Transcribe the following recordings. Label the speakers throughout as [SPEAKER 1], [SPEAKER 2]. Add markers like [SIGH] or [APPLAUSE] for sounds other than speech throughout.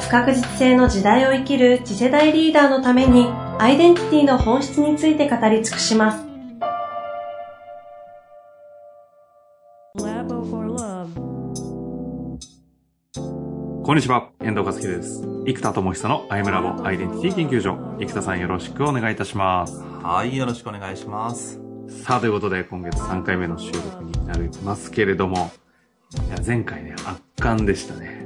[SPEAKER 1] 不確実性の時代を生きる次世代リーダーのためにアイデンティティの本質について語り尽くします。
[SPEAKER 2] こんにちは、遠藤和樹です。生田智久のアイムラボアイデンティティ研究所。生田さんよろしくお願いいたします。
[SPEAKER 3] はい、よろしくお願いします。
[SPEAKER 2] さあ、ということで今月3回目の収録になりますけれども、いや前回ね、圧巻でしたね。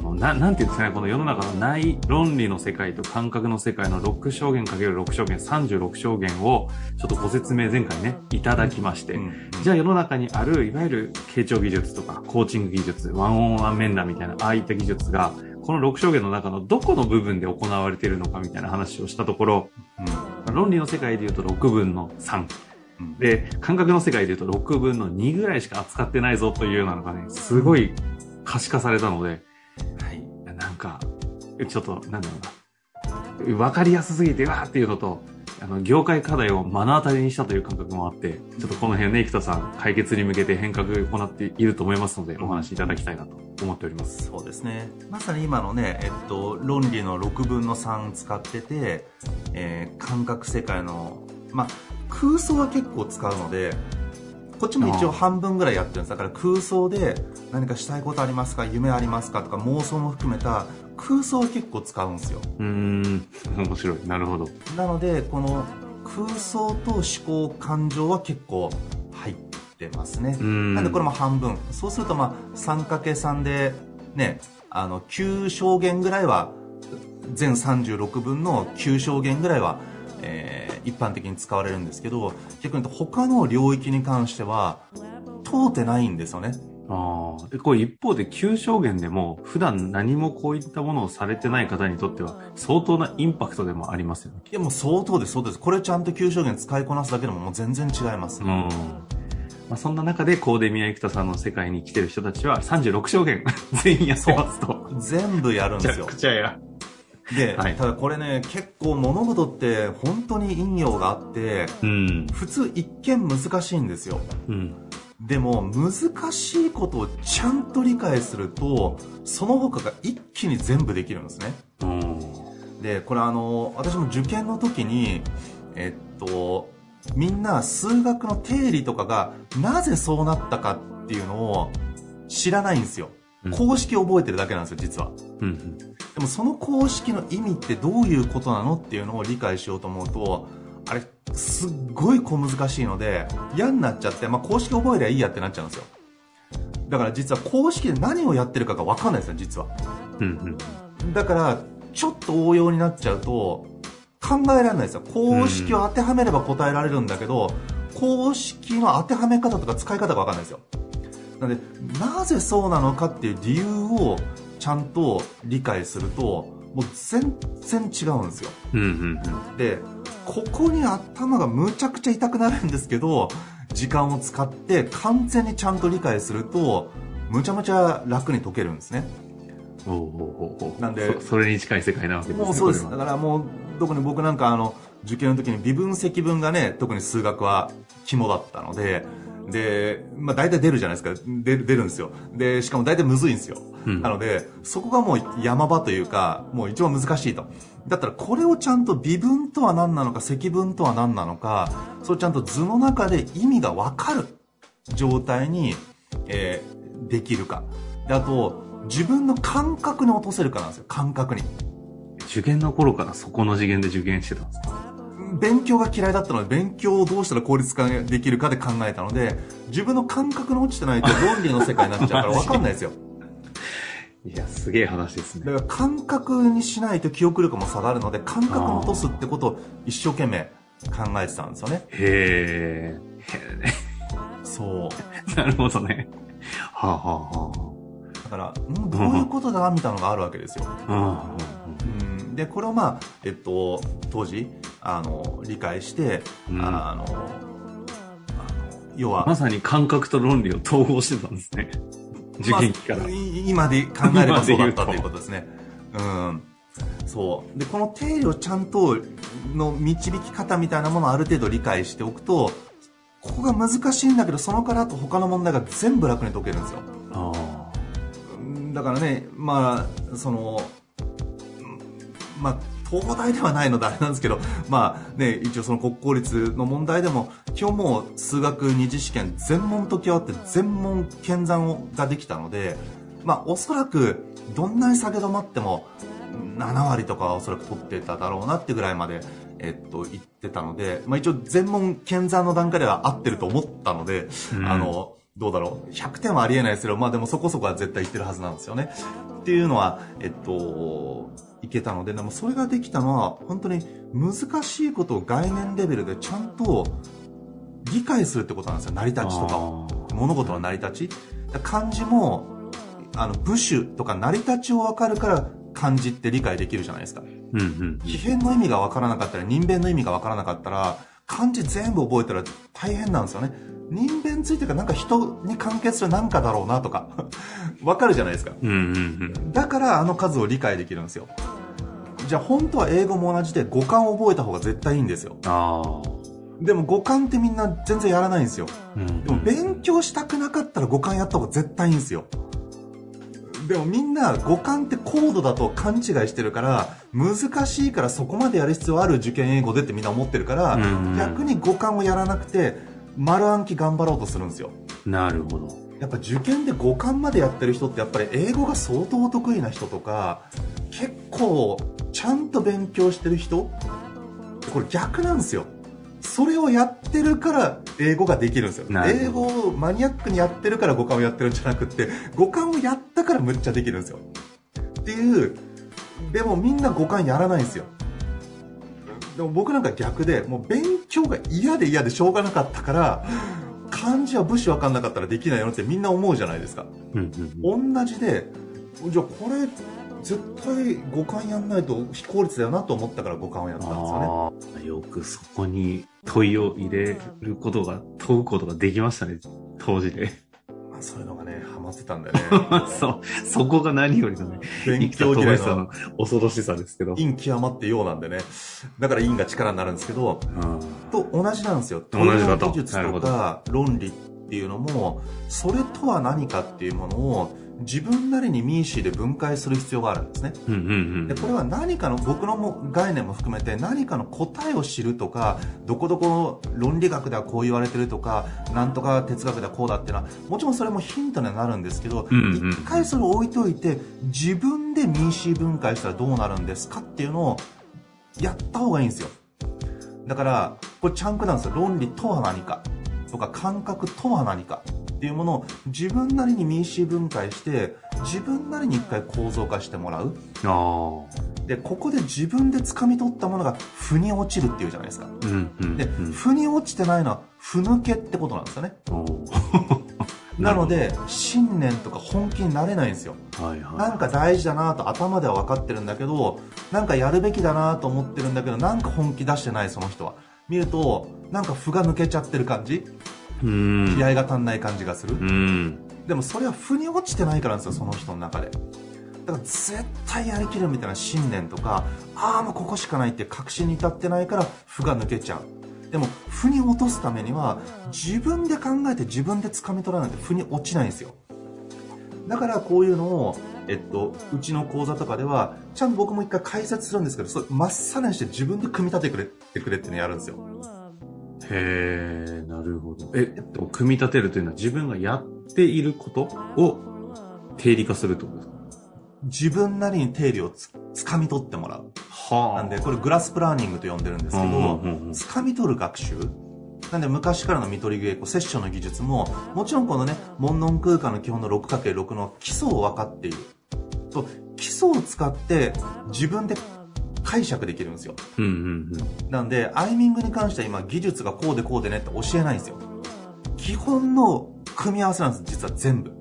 [SPEAKER 2] この、な、なんていうんですかね、この世の中のない論理の世界と感覚の世界の6証言かける6証言、36証言を、ちょっとご説明前回ね、いただきまして、うん、じゃあ世の中にある、いわゆる傾聴技術とか、コーチング技術、ワンオンワン面談みたいな、ああいった技術が、この6証言の中のどこの部分で行われているのかみたいな話をしたところ、うん、論理の世界で言うと6分の3。で、感覚の世界で言うと6分の2ぐらいしか扱ってないぞというようなのがね、すごい可視化されたので、はいなんか、ちょっと、なんだろうな。わかりやすすぎて、わーっていうのと、あの、業界課題を目の当たりにしたという感覚もあって、ちょっとこの辺ね、生田さん、解決に向けて変革を行っていると思いますので、お話しいただきたいなと思っております。
[SPEAKER 3] そうですね。まさに今のね、えっと、論理の6分の3使ってて、えー、感覚世界の、まあ、空想は結構使うので、こっちも一応半分ぐらいやってるんです。だから空想で何かしたいことありますか？夢ありますか？とか妄想も含めた空想を結構使うんですよ。
[SPEAKER 2] うん。[LAUGHS] 面白い。なるほど。
[SPEAKER 3] なのでこの空想と思考感情は結構入ってますね。なんでこれも半分。そうするとまあ 3×3 でねあの9証言ぐらいは全36分の9証言ぐらいはえー、一般的に使われるんですけど逆に言うと他の領域に関しては通ってないんですよね。
[SPEAKER 2] ああ。これ一方で旧証言でも普段何もこういったものをされてない方にとっては相当なインパクトでもありますよね。
[SPEAKER 3] いやもう相当です、そうです。これちゃんと旧証言使いこなすだけでももう全然違います、ね。うん。
[SPEAKER 2] まあ、そんな中でコーデミヤ・イクタさんの世界に来てる人たちは36証言 [LAUGHS] 全員やってますと。
[SPEAKER 3] 全部やるんですよ。
[SPEAKER 2] めちゃくちゃや。
[SPEAKER 3] で、はい、ただこれね、結構物事って本当に陰陽があって、うん、普通一見難しいんですよ。うん、でも、難しいことをちゃんと理解すると、その他が一気に全部できるんですね。うん、で、これあの、私も受験の時に、えっと、みんな数学の定理とかがなぜそうなったかっていうのを知らないんですよ。公式を覚えてるだけなんですよ、実は。うんうん、でもその公式の意味ってどういうことなのっていうのを理解しようと思うと、あれ、すっごい小難しいので、嫌になっちゃって、まあ、公式覚えりゃいいやってなっちゃうんですよ。だから実は公式で何をやってるかがわかんないですよ、実は。うんうん、だから、ちょっと応用になっちゃうと、考えられないですよ。公式を当てはめれば答えられるんだけど、公式の当てはめ方とか使い方がわかんないですよ。なので、なぜそうなのかっていう理由をちゃんと理解すると、もう全然違うんですよ。うんうんうん、で、ここに頭がむちゃくちゃ痛くなるんですけど、時間を使って完全にちゃんと理解すると、むちゃむちゃ楽に解けるんですね。
[SPEAKER 2] おおなんでそれに近い世界なわけですね。
[SPEAKER 3] もうそうです。だからもう、特に僕なんかあの、受験の時に微分積分がね、特に数学は肝だったので、で、まあ大体出るじゃないですか。出る、出るんですよ。で、しかも大体むずいんですよ。うん、なので、そこがもう山場というか、もう一番難しいと。だったらこれをちゃんと微分とは何なのか、積分とは何なのか、それちゃんと図の中で意味がわかる状態に、えー、できるか。で、あと、自分の感覚に落とせるかなんですよ。感覚に。
[SPEAKER 2] 受験の頃からそこの次元で受験してたんですか？
[SPEAKER 3] 勉強が嫌いだったので、勉強をどうしたら効率化できるかで考えたので、自分の感覚に落ちてないと論理の世界になっちゃうから分かんないですよ。[LAUGHS]
[SPEAKER 2] いや、すげえ話ですね。
[SPEAKER 3] だから感覚にしないと記憶力も下がるので、感覚を落とすってことを一生懸命考えてたんですよね。
[SPEAKER 2] へえ。
[SPEAKER 3] そう。
[SPEAKER 2] なるほどね。はあ、はあは
[SPEAKER 3] だから、どういうことだみたいなのがあるわけですよ。うん、で、これをまあ、えっと、当時、あの、理解して、あの、
[SPEAKER 2] 要は。まさに感覚と論理を統合してたんですね。受験期から。まあ、
[SPEAKER 3] 今で考えればそうだったということですね。うん。そう。で、この定理をちゃんとの導き方みたいなものをある程度理解しておくと、ここが難しいんだけど、そのからと他の問題が全部楽に解けるんですよ。だからね、まあ、その、まあ、東大ではないのであれなんですけど、まあね、一応その国公立の問題でも、基本もう数学二次試験全問解き終わって全問検算ができたので、まあおそらくどんなに下げ止まっても7割とかはおそらく取ってただろうなってぐらいまで、えっと、言ってたので、まあ一応全問検算の段階では合ってると思ったので、うん、あの、どうだろう。100点はありえないですけど、まあでもそこそこは絶対言ってるはずなんですよね。っていうのは、えっと、いけたので、でもそれができたのは、本当に難しいことを概念レベルでちゃんと理解するってことなんですよ。成り立ちとかを。物事の成り立ち。漢字も、あの、部首とか成り立ちを分かるから漢字って理解できるじゃないですか。うんうん、異変の意味が分からなかったり、人弁の意味が分からなかったら、漢字全部覚えたら大変なんですよね。人弁ついてかなんか人に関係する何かだろうなとか [LAUGHS] わかるじゃないですか、うんうんうん、だからあの数を理解できるんですよ。じゃあ本当は英語も同じで五感を覚えた方が絶対いいんですよ。でも五感ってみんな全然やらないんですよ、うんうん、でも勉強したくなかったら五感やった方が絶対いいんですよ。でもみんな五感って高度だと勘違いしてるから難しいからそこまでやる必要ある受験英語でってみんな思ってるから、うんうん、逆に五感をやらなくて丸暗記頑張ろうとするんですよ。
[SPEAKER 2] なるほど。
[SPEAKER 3] やっぱ受験で5巻までやってる人ってやっぱり英語が相当得意な人とか結構ちゃんと勉強してる人これ逆なんですよ。それをやってるから英語ができるんですよ。英語をマニアックにやってるから五感をやってるんじゃなくて五感をやったからむっちゃできるんですよ。っていうでもみんな五感やらないんですよ。でも僕なんか逆でもう勉強が嫌で嫌でしょうがなかったから漢字は武士分かんなかったらできないよってみんな思うじゃないですか、同じでじゃあこれ絶対五感やんないと非効率だよなと思ったから五感をやったんですよね。
[SPEAKER 2] よくそこに問いを入れることが問うことができましたね当時で
[SPEAKER 3] そういうのがね、ハマってたんだよね。[LAUGHS]
[SPEAKER 2] そう。そこが何よりのね、勉強嫌いの恐ろしさですけど。
[SPEAKER 3] 陰極まってようなんでね。だから陰が力になるんですけど、うん、と同じなんですよ。
[SPEAKER 2] 同じだと。
[SPEAKER 3] 技術とか論理っていうのも、それとは何かっていうものを、自分なりにミーシーで分解する必要があるんですね。でこれは何かの僕の概念も含めて何かの答えを知るとかどこどこの論理学ではこう言われてるとかなんとか哲学ではこうだっていうのはもちろんそれもヒントにはなるんですけど、一回それを置いといて自分でミーシー分解したらどうなるんですかっていうのをやった方がいいんですよ。だからこれチャンクなんですよ。論理とは何か。とか感覚とは何かっていうものを自分なりに民主分解して自分なりに一回構造化してもらう。でここで自分で掴み取ったものが腑に落ちるっていうじゃないですか、うんうん、で腑に落ちてないのは腑抜けってことなんですよね。[LAUGHS] なので信念とか本気になれないんですよ、はいはい、なんか大事だなと頭では分かってるんだけどなんかやるべきだなと思ってるんだけどなんか本気出してないその人は見るとなんか負が抜けちゃってる感じ気合が足んない感じがする。でもそれは腑に落ちてないからなんですよその人の中で。だから絶対やりきるみたいな信念とかああもうここしかないって確信に至ってないから負が抜けちゃう。でも腑に落とすためには自分で考えて自分で掴み取らないと腑に落ちないんですよ。だからこういうのをえっと、うちの講座とかでは、ちゃんと僕も一回解説するんですけど、それまっさらにして自分で組み立ててくれてくれってのやるんですよ。
[SPEAKER 2] へえ、なるほど。え、っと、組み立てるというのは自分がやっていることを定理化するってことですか？
[SPEAKER 3] 自分なりに定理をつ掴み取ってもらう。はあ。なんで、これグラスプラーニングと呼んでるんですけど、掴み取る学習なんで昔からの見取り稽古、セッションの技術も、もちろんこのね、門ン空間の基本の 6×6 の基礎を分かっている。と、基礎を使って自分で解釈できるんですよ。うんうんうん。なんで、アイミングに関しては今技術がこうでこうでねって教えないんですよ。基本の組み合わせなんです、実は全部。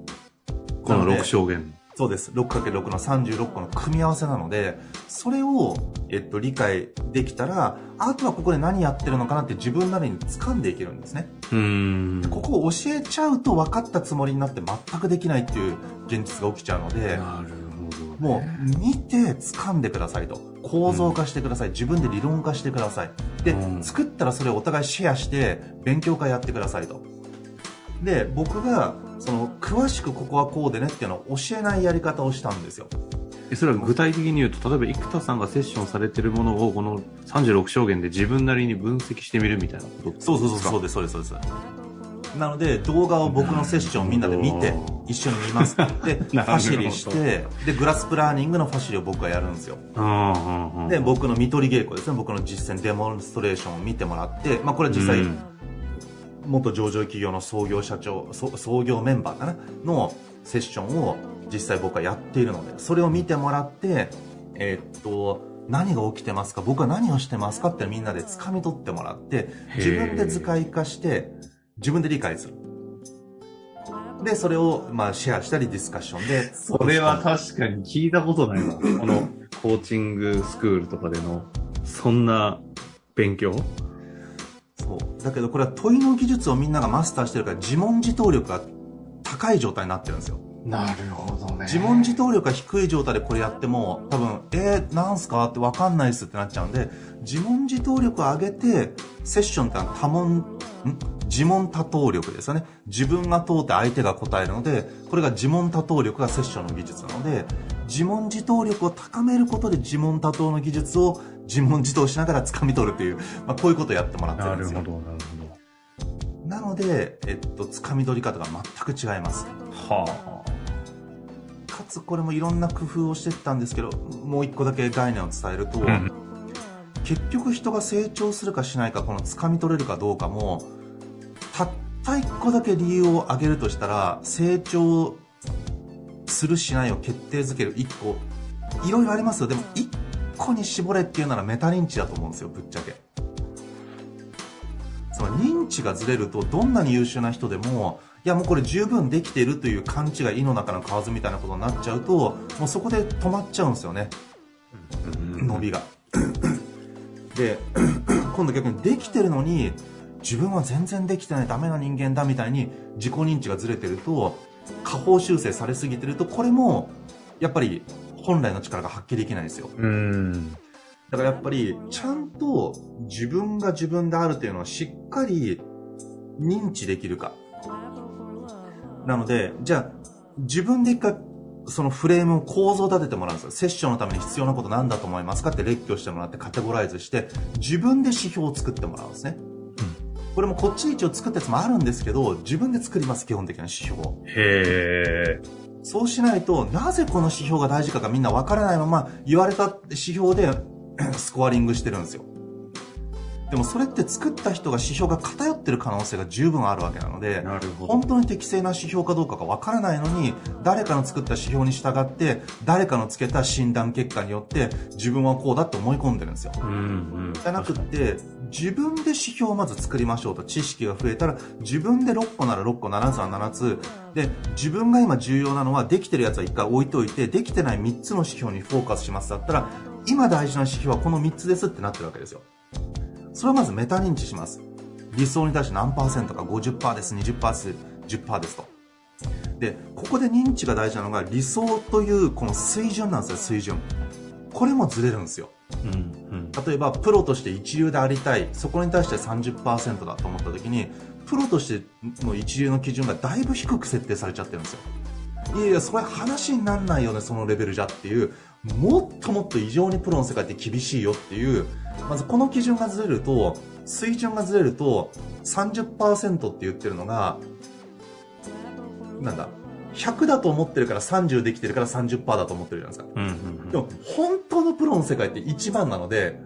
[SPEAKER 2] この6証言。
[SPEAKER 3] そうです。6×6 の36個の組み合わせなので、それを、えっと、理解できたら、あとはここで何やってるのかなって自分なりに掴んでいけるんですね。うんここを教えちゃうと分かったつもりになって全くできないっていう現実が起きちゃうので、なるほど、ね、もう見て掴んでくださいと。構造化してください。自分で理論化してください。で、作ったらそれをお互いシェアして勉強会やってくださいと。で、僕が、その、詳しくここはこうでねっていうのを教えないやり方をしたんですよ。
[SPEAKER 2] それは具体的に言うと、例えば生田さんがセッションされてるものを、この36証言で自分なりに分析してみるみたいなこと
[SPEAKER 3] そうそうそう、そうです、そうです、そうです。なので、動画を僕のセッションみんなで見て、一緒に見ます。[LAUGHS] で、ファシリして、で、グラスプラーニングのファシリを僕がやるんですよ。で、僕の見取り稽古ですね、僕の実践、デモンストレーションを見てもらって、まあこれ実際、元上場企業の創業社長、創業メンバーかなのセッションを実際僕はやっているので、それを見てもらって、えー、っと、何が起きてますか？僕は何をしてますか？ってみんなで掴み取ってもらって、自分で図解化して、自分で理解する。で、それを、まあ、シェアしたりディスカッションで。
[SPEAKER 2] それは確かに聞いたことないな。この、コーチングスクールとかでの、そんな勉強？
[SPEAKER 3] そう。だけどこれは問いの技術をみんながマスターしてるから自問自答力が高い状態になってるんですよ。
[SPEAKER 2] なるほどね。
[SPEAKER 3] 自問自答力が低い状態でこれやっても多分えー、なんすか？って分かんないっすってなっちゃうんで自問自答力を上げてセッションってのは多問ん？自問多答力ですよね自分が問うて相手が答えるのでこれが自問多答力がセッションの技術なので自問自答力を高めることで自問多答の技術を自問自答しながら掴み取るという、まあ、こういうことをやってもらってるんですよ。なるほど、なるほど。なので、えっと、掴み取り方が全く違います。はあ。かつ、これもいろんな工夫をしてったんですけど、もう一個だけ概念を伝えると、うん、結局人が成長するかしないか、この掴み取れるかどうかも、たった一個だけ理由を挙げるとしたら、成長するしないを決定づける一個、いろいろありますよ。でも、一個に絞れっていうならメタ認知だと思うんですよ。ぶっちゃけ。その認知がずれるとどんなに優秀な人でもいやもうこれ十分できてるという勘違い胃の中の蛙みたいなことになっちゃうともうそこで止まっちゃうんですよね。伸びが。で今度逆にできてるのに自分は全然できてないダメな人間だみたいに自己認知がずれてると下方修正されすぎてるとこれもやっぱり本来の力が発揮できないんですよ。うんだからやっぱり、ちゃんと自分が自分であるというのはしっかり認知できるか。なので、じゃあ、自分で一回、そのフレームを構造立ててもらうんですよ。セッションのために必要なこと何だと思いますかって列挙してもらってカテゴライズして、自分で指標を作ってもらうんですね。うん、これもこっちに一応作ったやつもあるんですけど、自分で作ります、基本的な指標を。へー。そうしないと、なぜこの指標が大事かがみんなわからないまま、言われた指標で [CLEARS THROAT] スコアリングしてるんですよ。でもそれって作った人が指標が偏ってる可能性が十分あるわけなので、本当に適正な指標かどうかがわからないのに、誰かの作った指標に従って、誰かのつけた診断結果によって、自分はこうだって思い込んでるんですよ。うんうん、じゃなくって、自分で指標をまず作りましょうと。知識が増えたら、自分で6個なら6個、7つは7つ。で、自分が今重要なのは、できてるやつは1回置いといて、できてない3つの指標にフォーカスしますだったら、今大事な指標はこの3つですってなってるわけですよ。それをまずメタ認知します。理想に対して何パーセントか50%です、20%です、10%ですと。で、ここで認知が大事なのが理想というこの水準なんですよ、水準。これもずれるんですよ。うん、例えばプロとして一流でありたいそこに対して30%だと思った時にプロとしての一流の基準がだいぶ低く設定されちゃってるんですよいやいやそれ話になんないよねそのレベルじゃっていうもっともっと異常にプロの世界って厳しいよっていうまずこの基準がずれると水準がずれると30%って言ってるのがなんだ100だと思ってるから30できてるから30%だと思ってるじゃないですか。うん、でも、本当のプロの世界って1番なので、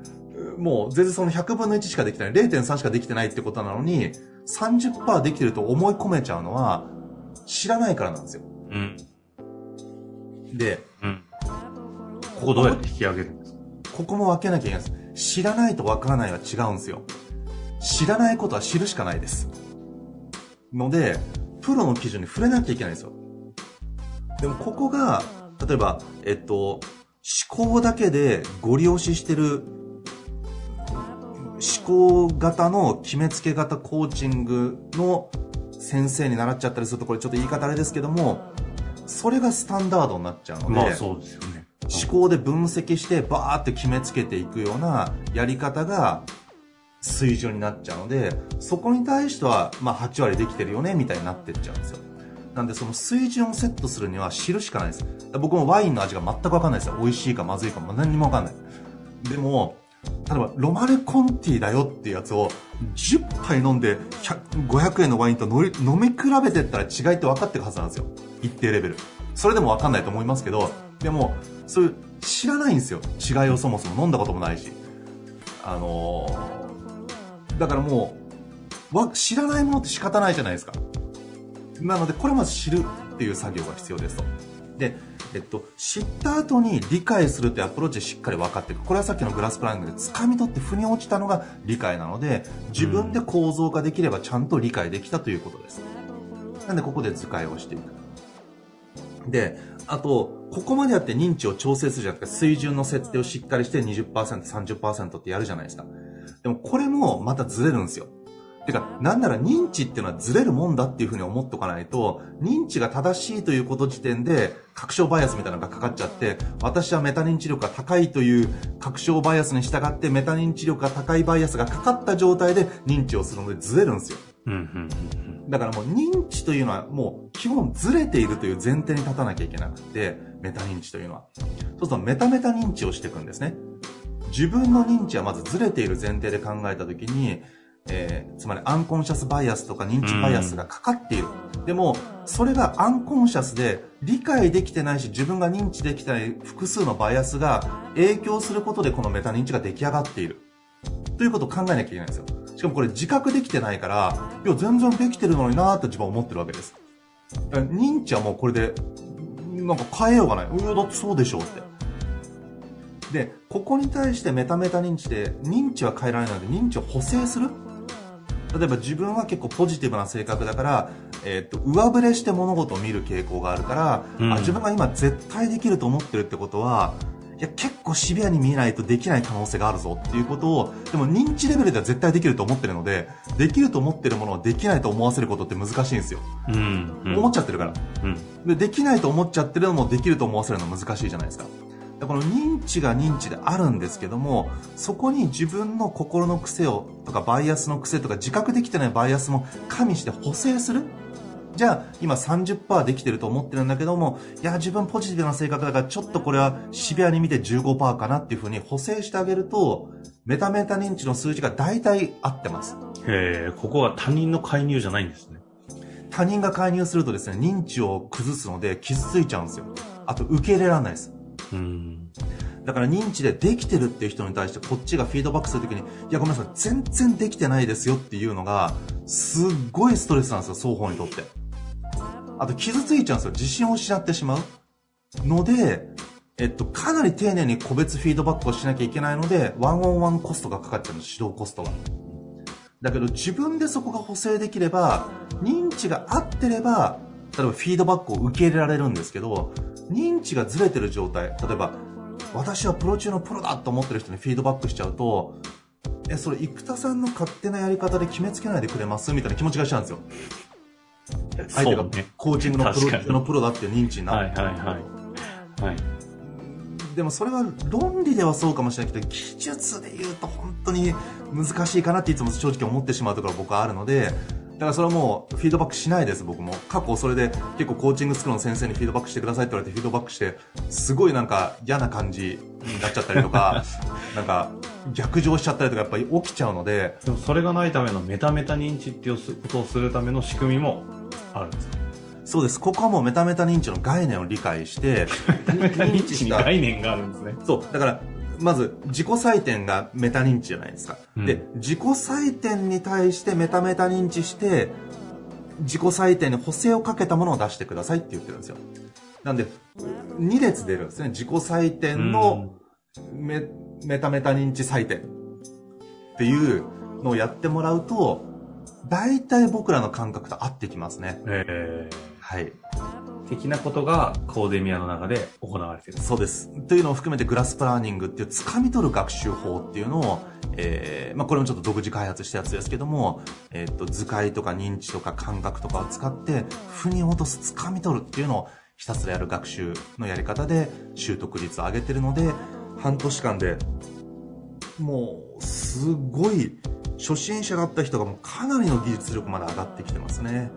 [SPEAKER 3] もう全然その100分の1しかできてない、0.3しかできてないってことなのに、30%できてると思い込めちゃうのは、知らないからなんですよ。うん。で、うん。
[SPEAKER 2] ここどうやって引き上げるんですか？
[SPEAKER 3] ここも分けなきゃいけないです。知らないと分からないは違うんですよ。知らないことは知るしかないです。ので、プロの基準に触れなきゃいけないんですよ。でもここが例えば、えっと、思考だけでご利用ししてる思考型の決めつけ型コーチングの先生に習っちゃったりするとこれちょっと言い方あれですけどもそれがスタンダードになっちゃうので,、
[SPEAKER 2] まあそうですよね、
[SPEAKER 3] 思考で分析してバーって決めつけていくようなやり方が水準になっちゃうのでそこに対しては、まあ、8割できてるよねみたいになってっちゃうんですよなんでその水準をセットするには知るしかないです。僕もワインの味が全く分かんないですよ。美味しいかまずいかも何にも分かんない。でも例えばロマネコンティだよっていうやつを10杯飲んで500円のワインと飲み比べてったら違いって分かってるはずなんですよ。一定レベル。それでも分かんないと思いますけどでもそういう知らないんですよ。違いをそもそも飲んだこともないし。あのー、だからもう知らないものって仕方ないじゃないですか。なのでこれまず知るっていう作業が必要ですとでえっと、知った後に理解するってアプローチでしっかり分かっていく。これはさっきのグラスプランニングで掴み取って腑に落ちたのが理解なので、自分で構造化できればちゃんと理解できたということです。なんでここで図解をしていく。で、あと、ここまでやって認知を調整するじゃなくて、水準の設定をしっかりして20%、30%ってやるじゃないですか。でもこれもまたずれるんですよ。てか、なんなら認知っていうのはずれるもんだっていうふうに思っとかないと、認知が正しいということ時点で、確証バイアスみたいなのがかかっちゃって、私はメタ認知力が高いという確証バイアスに従って、メタ認知力が高いバイアスがかかった状態で認知をするのでずれるんですよ。だからもう認知というのはもう基本ずれているという前提に立たなきゃいけなくて、メタ認知というのは。そうするとメタメタ認知をしていくんですね。自分の認知はまずずれている前提で考えたときに、えー、つまりアンコンシャスバイアスとか認知バイアスがかかっている。でも、それがアンコンシャスで理解できてないし、自分が認知できてない複数のバイアスが影響することでこのメタ認知が出来上がっている。ということを考えなきゃいけないんですよ。しかもこれ自覚できてないから、いや、全然できてるのになーって自分は思ってるわけです。認知はもうこれで、なんか変えようがない。うや、だってそうでしょうって。で、ここに対してメタメタ認知で、認知は変えられないので、認知を補正する例えば自分は結構ポジティブな性格だから、えー、っと上振れして物事を見る傾向があるから、うん、あ自分が今絶対できると思ってるってことはいや結構シビアに見えないとできない可能性があるぞっていうことをでも認知レベルでは絶対できると思ってるのでできると思ってるものをできないと思わせることって難しいんですよ、うんうん、思っちゃってるから、うん、でできないと思っちゃってるのもできると思わせるの難しいじゃないですかこの認知が認知であるんですけどもそこに自分の心の癖をとかバイアスの癖とか自覚できてないバイアスも加味して補正する。じゃあ今30%できてると思ってるんだけどもいや自分ポジティブな性格だからちょっとこれはシビアに見て15%かなっていうふうに補正してあげるとメタメタ認知の数字が大体合ってます。
[SPEAKER 2] へえここは他人の介入じゃないんですね。
[SPEAKER 3] 他人が介入するとですね認知を崩すので傷ついちゃうんですよ。あと受け入れられないですだから認知でできてるっていう人に対してこっちがフィードバックするときに、いやごめんなさい、全然できてないですよっていうのが、すっごいストレスなんですよ、双方にとって。あと傷ついちゃうんですよ。自信を失ってしまう。ので、えっと、かなり丁寧に個別フィードバックをしなきゃいけないので、ワンオンワンコストがかかっちゃうんです、指導コストが。だけど自分でそこが補正できれば、認知が合ってれば、例えばフィードバックを受け入れられるんですけど、認知がずれてる状態、例えば、私はプロ中のプロだと思ってる人にフィードバックしちゃうと、え、それ、生田さんの勝手なやり方で決めつけないでくれますみたいな気持ちがしちゃうんですよ。相手がコーチングのプロ中のプロだって認知になる。はいはいはい。はい。でもそれは論理ではそうかもしれないけど、技術で言うと本当に難しいかなっていつも正直思ってしまうところが僕はあるので、だからそれはもうフィードバックしないです僕も過去それで結構コーチングスクールの先生にフィードバックしてくださいって言われてフィードバックしてすごいなんか嫌な感じになっちゃったりとか [LAUGHS] なんか逆上しちゃったりとかやっぱり起きちゃうので
[SPEAKER 2] でもそれがないためのメタメタ認知っていうことをするための仕組みもあるんですか？
[SPEAKER 3] そうです。ここはもうメタメタ認知の概念を理解して、[LAUGHS]
[SPEAKER 2] 認知に概念があるんですね。
[SPEAKER 3] そう。だから、まず自己採点がメタ認知じゃないですか。うん、で、自己採点に対してメタメタ認知して、自己採点に補正をかけたものを出してくださいって言ってるんですよ。なんで、2列出るんですね。自己採点のメうん、メタメタ認知採点っていうのをやってもらうと、大体僕らの感覚と合ってきますね。はい。
[SPEAKER 2] 的なことがコーデミアの中で行われてる。
[SPEAKER 3] そうです。というのを含めてグラスプラーニングっていう掴み取る学習法っていうのを、えー、まあこれもちょっと独自開発したやつですけども、えっ、と、図解とか認知とか感覚とかを使って、腑に落とす掴み取るっていうのをひたすらやる学習のやり方で習得率を上げてるので、半年間で、もう、すごい、初心者だった人がもうかなりの技術力まで上がってきてますね。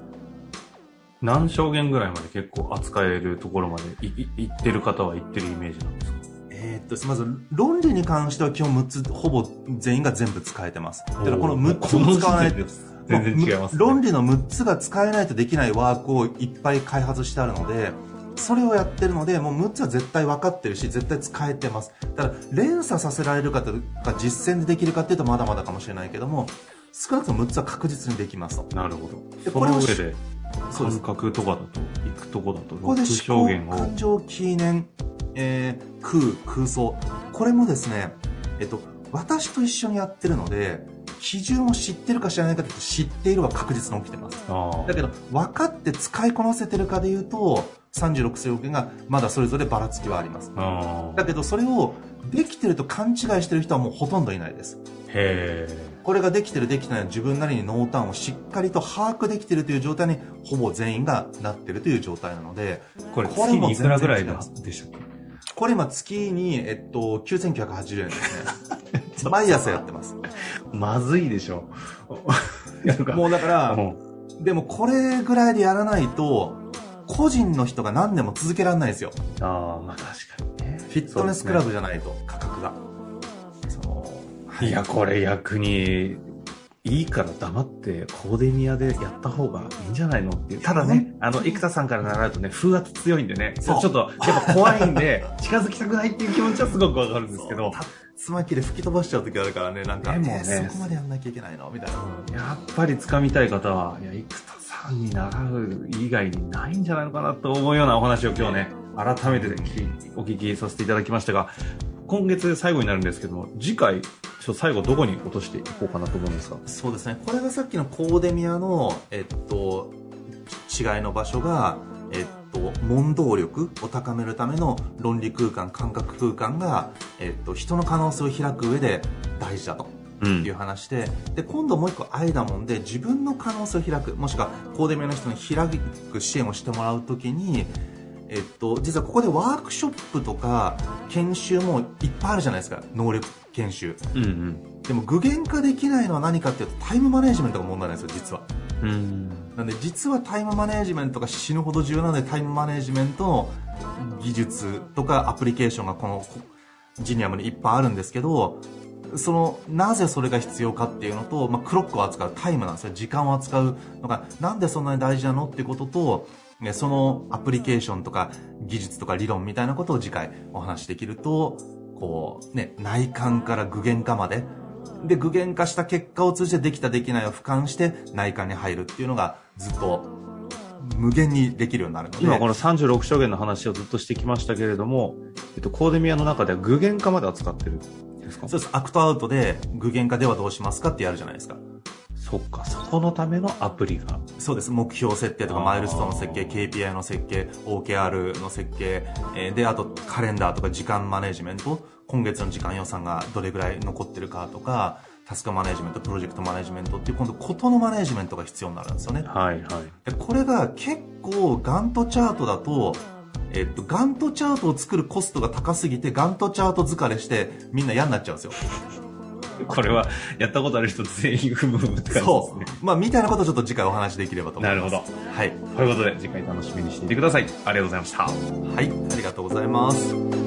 [SPEAKER 2] 何証言ぐらいまで結構扱えるところまでいいってる方は言ってるイメージなんですか？
[SPEAKER 3] えー、っと、まず、論理に関しては基本6つ、ほぼ全員が全部使えてます。だからこの6つを使わないと、
[SPEAKER 2] 全然違います、
[SPEAKER 3] ね、論理の6つが使えないとできないワークをいっぱい開発してあるので、それをやってるので、もう6つは絶対分かってるし、絶対使えてます。ただ、連鎖させられるかとか、実践でできるかっていうとまだまだかもしれないけども、少なくとも6つは確実にできますと。
[SPEAKER 2] なるほど。で、これを、上で、感覚とかだと、行くとこだと、ここで思
[SPEAKER 3] 考、感情、記念、えー、空、空想。これもですね、えっと、私と一緒にやってるので、基準を知ってるか知らないかって知っているは確実に起きてます。だけど、分かって使いこなせてるかで言うと、36世億円がまだそれぞればらつきはあります。だけど、それをできてると勘違いしてる人はもうほとんどいないです。へこれができてるできてない自分なりに濃淡をしっかりと把握できてるという状態にほぼ全員がなってるという状態なので、
[SPEAKER 2] これ月にいくらぐらいでしょうか
[SPEAKER 3] これ今月に、えっと、9980円ですね。[LAUGHS] 毎朝やってます。
[SPEAKER 2] まずいでしょ。
[SPEAKER 3] もうだから、でもこれぐらいでやらないと、個人の人が何年も続けられないですよ。
[SPEAKER 2] ああ、まあ確かにね。
[SPEAKER 3] フィットネスクラブじゃないと、価格が。
[SPEAKER 2] いや、これ逆に、いいから黙ってコーデミアでやった方がいいんじゃないのっていう。ただね、あの、生田さんから習うとね、風圧強いんでね、ちょっと、やっぱ怖いんで、[LAUGHS] 近づきたくないっていう気持ちはすごくわかるんですけど。
[SPEAKER 3] つまきで吹き飛ばしちゃう時あるからね、なんか、でもね、そこまでやんなきゃいけないのみたい
[SPEAKER 2] な、やっぱり掴みたい方は、いや、生田さんに習う以外にないんじゃないのかなと思うようなお話を今日ね、改めてお聞きさせていただきましたが、今月最後になるんですけども、次回、ちょ最後どこに落としていこうかなと思うんですか
[SPEAKER 3] そうですね。これがさっきのコーデミアの、えっと、違いの場所が、えっと、問答力を高めるための論理空間、感覚空間が、えっと、人の可能性を開く上で大事だと。いう話で、うん、で、今度もう一個愛だもんで、自分の可能性を開く、もしくはコーデミアの人に開く支援をしてもらうときに、えっと、実はここでワークショップとか研修もいっぱいあるじゃないですか能力研修、うんうん、でも具現化できないのは何かっていうとタイムマネジメントが問題なんですよ実は、うん、なんで実はタイムマネジメントが死ぬほど重要なのでタイムマネジメントの技術とかアプリケーションがこのジニアムにいっぱいあるんですけどそのなぜそれが必要かっていうのと、まあ、クロックを扱うタイムなんですよ。時間を扱うのがなんでそんなに大事なのっていうこととそのアプリケーションとか技術とか理論みたいなことを次回お話しできると、こう、ね、内観から具現化まで、で、具現化した結果を通じてできたできないを俯瞰して内観に入るっていうのがずっと無限にできるようになるので。
[SPEAKER 2] 今この36象限の話をずっとしてきましたけれども、えっと、コーデミアの中では具現化まで扱ってるですか？
[SPEAKER 3] そうです。アクトアウトで具現化ではどうしますかってやるじゃないですか。
[SPEAKER 2] そっか、そこのためのアプリが。
[SPEAKER 3] そうです。目標設定とか、マイルストーンの設計、KPI の設計、OKR の設計、えー、で、あとカレンダーとか時間マネジメント、今月の時間予算がどれぐらい残ってるかとか、タスクマネジメント、プロジェクトマネジメントっていう、今度、ことのマネジメントが必要になるんですよね。
[SPEAKER 2] はいはい。
[SPEAKER 3] でこれが結構、ガントチャートだと、えっと、ガントチャートを作るコストが高すぎて、ガントチャート疲れして、みんな嫌になっちゃうんですよ。[LAUGHS]
[SPEAKER 2] これは、やったことある人全員踏むって感じですね。
[SPEAKER 3] そう。まあ、みたいなことをちょっと次回お話できればと思い
[SPEAKER 2] ます。なるほ
[SPEAKER 3] ど。はい。
[SPEAKER 2] ということで、次回楽しみにしていてください。ありがとうございました。は
[SPEAKER 3] い。ありがとうございます。